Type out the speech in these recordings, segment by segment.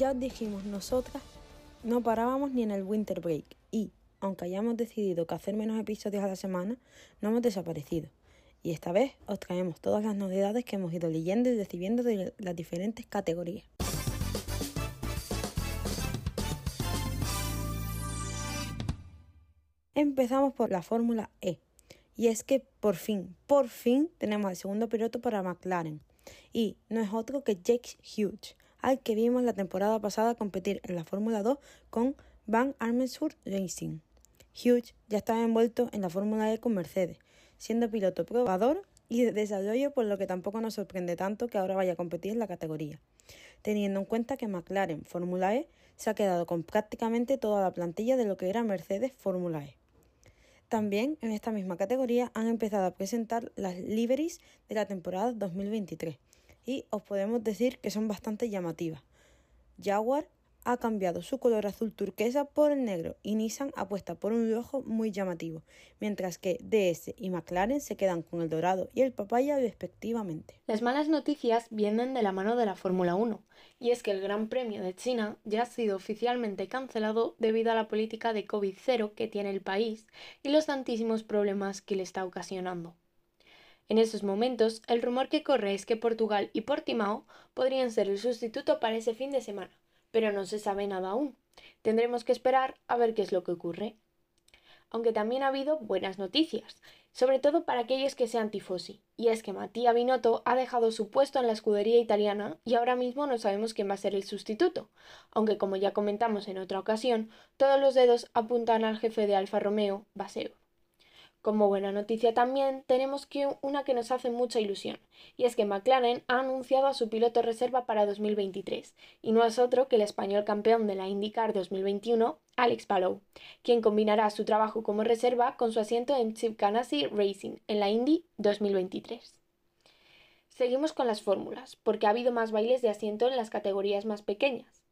Ya os dijimos nosotras, no parábamos ni en el winter break y, aunque hayamos decidido que hacer menos episodios a la semana, no hemos desaparecido. Y esta vez os traemos todas las novedades que hemos ido leyendo y recibiendo de las diferentes categorías. Empezamos por la Fórmula E. Y es que por fin, por fin tenemos el segundo piloto para McLaren. Y no es otro que Jake Hughes, al que vimos la temporada pasada competir en la Fórmula 2 con Van Armensur Racing. Hughes ya estaba envuelto en la Fórmula E con Mercedes, siendo piloto probador y de desarrollo, por lo que tampoco nos sorprende tanto que ahora vaya a competir en la categoría, teniendo en cuenta que McLaren Fórmula E se ha quedado con prácticamente toda la plantilla de lo que era Mercedes Fórmula E. También en esta misma categoría han empezado a presentar las liveries de la temporada 2023 y os podemos decir que son bastante llamativas. Jaguar ha cambiado su color azul turquesa por el negro y Nissan apuesta por un rojo muy llamativo, mientras que DS y McLaren se quedan con el dorado y el papaya respectivamente. Las malas noticias vienen de la mano de la Fórmula 1, y es que el Gran Premio de China ya ha sido oficialmente cancelado debido a la política de COVID-0 que tiene el país y los tantísimos problemas que le está ocasionando. En esos momentos, el rumor que corre es que Portugal y Portimao podrían ser el sustituto para ese fin de semana pero no se sabe nada aún. Tendremos que esperar a ver qué es lo que ocurre. Aunque también ha habido buenas noticias, sobre todo para aquellos que sean tifosi, y es que Mattia Binotto ha dejado su puesto en la escudería italiana y ahora mismo no sabemos quién va a ser el sustituto, aunque como ya comentamos en otra ocasión, todos los dedos apuntan al jefe de Alfa Romeo, Baseo. Como buena noticia también tenemos que una que nos hace mucha ilusión, y es que McLaren ha anunciado a su piloto reserva para 2023, y no es otro que el español campeón de la IndyCar 2021, Alex Palou, quien combinará su trabajo como reserva con su asiento en Chip Ganassi Racing en la Indy 2023. Seguimos con las fórmulas, porque ha habido más bailes de asiento en las categorías más pequeñas.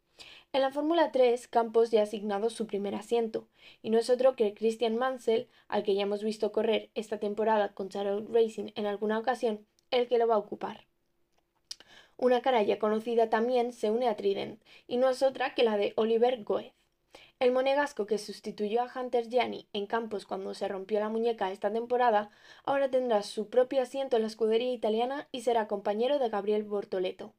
En la Fórmula 3, Campos ya ha asignado su primer asiento, y no es otro que Christian Mansell, al que ya hemos visto correr esta temporada con Charlotte Racing en alguna ocasión, el que lo va a ocupar. Una cara ya conocida también se une a Trident, y no es otra que la de Oliver Goethe. El monegasco que sustituyó a Hunter Gianni en Campos cuando se rompió la muñeca esta temporada, ahora tendrá su propio asiento en la escudería italiana y será compañero de Gabriel Bortoleto.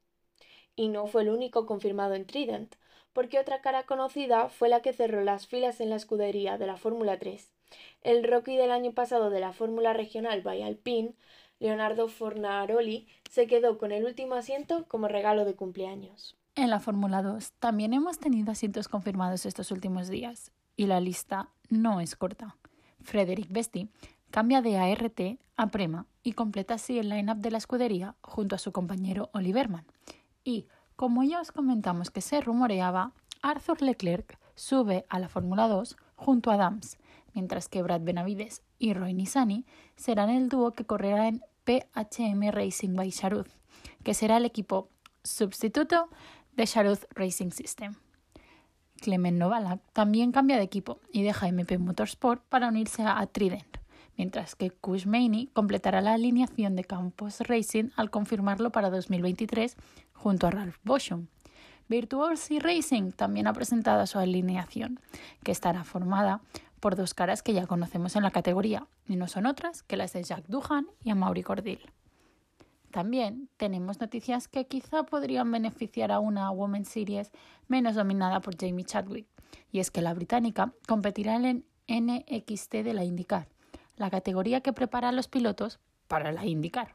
Y no fue el único confirmado en Trident, porque otra cara conocida fue la que cerró las filas en la escudería de la Fórmula 3. El rookie del año pasado de la Fórmula Regional by Alpine, Leonardo Fornaroli, se quedó con el último asiento como regalo de cumpleaños. En la Fórmula 2 también hemos tenido asientos confirmados estos últimos días, y la lista no es corta. Frederick Besti cambia de ART a Prema y completa así el line-up de la escudería junto a su compañero Oliverman. Y, como ya os comentamos que se rumoreaba, Arthur Leclerc sube a la Fórmula 2 junto a Adams, mientras que Brad Benavides y Roy Nisani serán el dúo que correrá en PHM Racing by Charuth, que será el equipo sustituto de Charuth Racing System. Clement Novalak también cambia de equipo y deja MP Motorsport para unirse a Trident, mientras que Kush Maney completará la alineación de Campos Racing al confirmarlo para 2023 junto a Ralph Boschum. Virtuosi Racing también ha presentado su alineación, que estará formada por dos caras que ya conocemos en la categoría, y no son otras que las de Jack Duhan y Amaury Cordil. También tenemos noticias que quizá podrían beneficiar a una Women's Series menos dominada por Jamie Chadwick, y es que la británica competirá en el NXT de la IndyCar, la categoría que prepara a los pilotos para la IndyCar.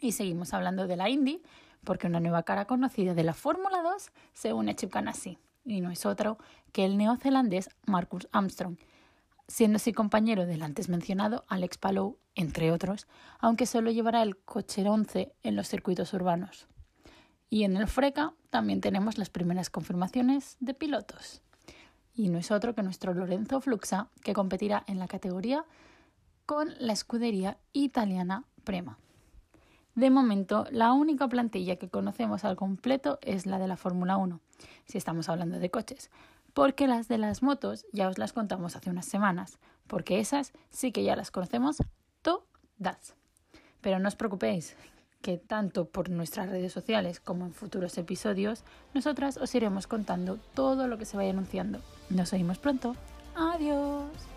Y seguimos hablando de la Indy, porque una nueva cara conocida de la Fórmula 2 se une a Chip y no es otro que el neozelandés Marcus Armstrong, siendo así compañero del antes mencionado Alex Palou, entre otros, aunque solo llevará el coche 11 en los circuitos urbanos. Y en el FRECA también tenemos las primeras confirmaciones de pilotos. Y no es otro que nuestro Lorenzo Fluxa, que competirá en la categoría con la escudería italiana Prema. De momento, la única plantilla que conocemos al completo es la de la Fórmula 1, si estamos hablando de coches, porque las de las motos ya os las contamos hace unas semanas, porque esas sí que ya las conocemos todas. Pero no os preocupéis, que tanto por nuestras redes sociales como en futuros episodios, nosotras os iremos contando todo lo que se vaya anunciando. Nos oímos pronto. Adiós.